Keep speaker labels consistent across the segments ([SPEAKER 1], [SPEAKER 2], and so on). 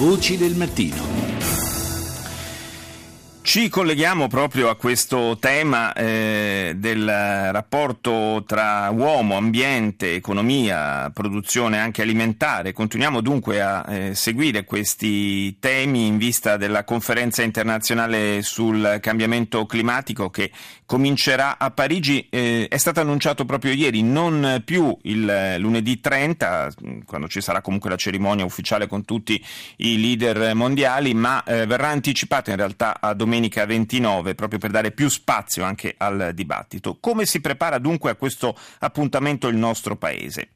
[SPEAKER 1] Voci del mattino.
[SPEAKER 2] Ci colleghiamo proprio a questo tema eh, del rapporto tra uomo, ambiente, economia, produzione anche alimentare. Continuiamo dunque a eh, seguire questi temi in vista della conferenza internazionale sul cambiamento climatico che comincerà a Parigi. Eh, è stato annunciato proprio ieri, non più il lunedì 30, quando ci sarà comunque la cerimonia ufficiale con tutti i leader mondiali, ma eh, verrà anticipato in realtà a domenica 29, proprio per dare più spazio anche al dibattito. Come si prepara dunque a questo appuntamento il nostro Paese?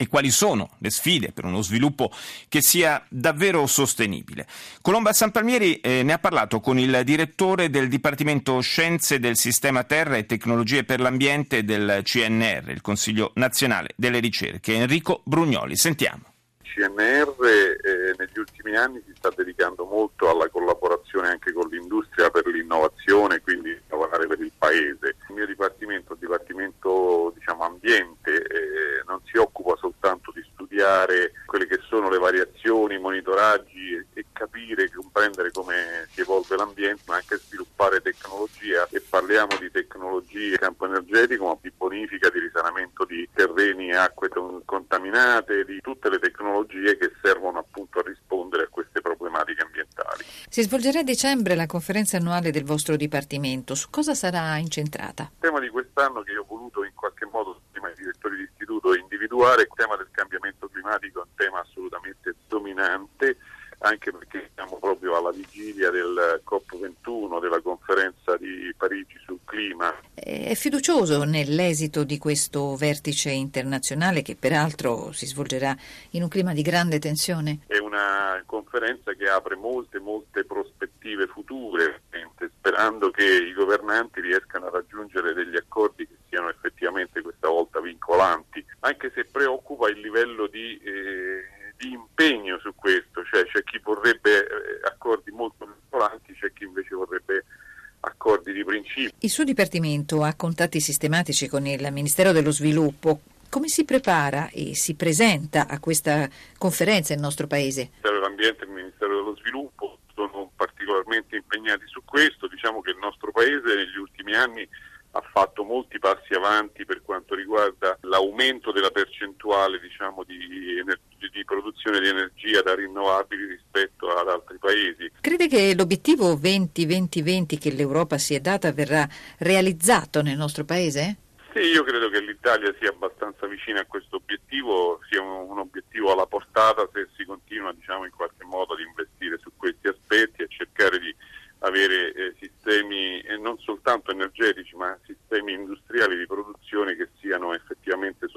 [SPEAKER 2] e quali sono le sfide per uno sviluppo che sia davvero sostenibile. Colomba Sanpalmieri eh, ne ha parlato con il direttore del Dipartimento Scienze del Sistema Terra e Tecnologie per l'Ambiente del CNR, il Consiglio Nazionale delle Ricerche, Enrico Brugnoli. Sentiamo.
[SPEAKER 3] CNR eh, negli ultimi anni si sta dedicando molto alla collaborazione anche con l'industria per l'innovazione, quindi lavorare per il Paese. Il mio dipartimento, il Dipartimento diciamo, Ambiente, eh, non si occupa soltanto di studiare quelle che sono le variazioni, i monitoraggi e, e capire, comprendere come si evolve l'ambiente, ma anche sviluppare tecnologie e parliamo di tecnologie in campo energetico, ma di bonifica, di risanamento di terreni e acque contaminate, di tutte le tecnologie che servono appunto a rispondere a queste problematiche ambientali.
[SPEAKER 4] Si svolgerà a dicembre la conferenza annuale del vostro Dipartimento. Su cosa sarà incentrata?
[SPEAKER 3] Il tema di quest'anno che io ho voluto in qualche modo, prima ai direttori di istituto, individuare, il tema del climatico è un tema assolutamente dominante anche perché siamo proprio alla vigilia del COP21, della conferenza di Parigi sul clima.
[SPEAKER 4] È fiducioso nell'esito di questo vertice internazionale che peraltro si svolgerà in un clima di grande tensione?
[SPEAKER 3] È una conferenza che apre molte, molte prospettive future, sperando che i governanti riescano a raggiungere degli accordi che siano effettivamente questa volta vincolanti, anche se preoccupa il livello di... Eh, di impegno su questo, cioè c'è chi vorrebbe eh, accordi molto vincolanti, c'è chi invece vorrebbe accordi di principio.
[SPEAKER 4] Il suo Dipartimento ha contatti sistematici con il Ministero dello Sviluppo. Come si prepara e si presenta a questa conferenza il nostro Paese? Il
[SPEAKER 3] Ministero dell'Ambiente e il Ministero dello Sviluppo sono particolarmente impegnati su questo. Diciamo che il nostro Paese negli ultimi anni ha fatto molti passi avanti per quanto riguarda l'aumento della percentuale diciamo, di, di, produzione di energia da rinnovabili rispetto ad altri paesi.
[SPEAKER 4] Crede che l'obiettivo 20-20-20 che l'Europa si è data verrà realizzato nel nostro Paese?
[SPEAKER 3] Sì, io credo che l'Italia sia abbastanza vicina a questo obiettivo, sia un, un obiettivo alla portata se si continua diciamo, in qualche modo ad investire su questi aspetti e cercare di avere eh, sistemi eh, non soltanto energetici ma sistemi industriali di produzione che siano effettivamente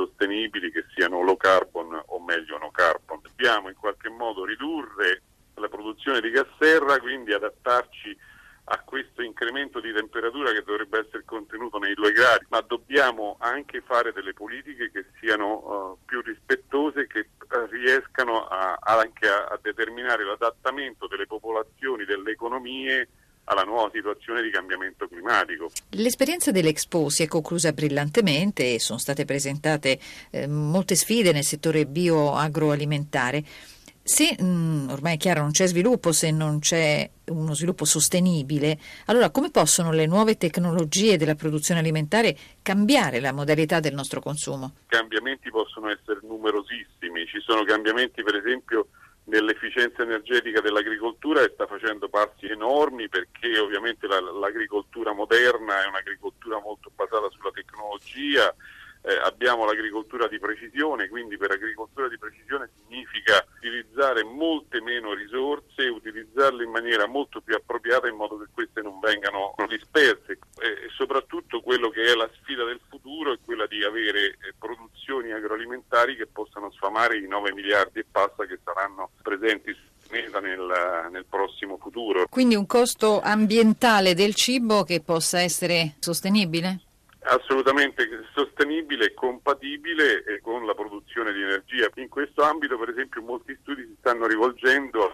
[SPEAKER 3] sostenibili, che siano low carbon o meglio no carbon. Dobbiamo in qualche modo ridurre la produzione di gas serra, quindi adattarci a questo incremento di temperatura che dovrebbe essere contenuto nei due gradi, ma dobbiamo anche fare delle politiche che siano uh, più rispettose, che uh, riescano a, anche a, a determinare l'adattamento delle popolazioni, delle economie alla nuova situazione di cambiamento climatico.
[SPEAKER 4] L'esperienza dell'Expo si è conclusa brillantemente e sono state presentate eh, molte sfide nel settore bioagroalimentare. Se mh, mm, ormai è chiaro non c'è sviluppo, se non c'è uno sviluppo sostenibile, allora come possono le nuove tecnologie della produzione alimentare cambiare la modalità del nostro consumo?
[SPEAKER 3] I cambiamenti possono essere numerosissimi, ci sono cambiamenti per esempio nell'efficienza energetica dell'agricoltura e sta facendo passi enormi perché ovviamente la, l'agricoltura moderna è un'agricoltura molto basata sulla tecnologia, eh, abbiamo l'agricoltura di precisione, quindi per agricoltura di precisione significa utilizzare molte meno risorse, utilizzarle in maniera molto più appropriata in modo che queste non vengano disperse. E soprattutto quello che è la sfida del futuro è quella di avere eh, produzioni agroalimentari che possano sfamare i 9 miliardi e passa che saranno presenti sul pianeta nel, nel prossimo futuro.
[SPEAKER 4] Quindi un costo ambientale del cibo che possa essere sostenibile?
[SPEAKER 3] assolutamente sostenibile e compatibile con la produzione di energia. In questo ambito, per esempio, molti studi si stanno rivolgendo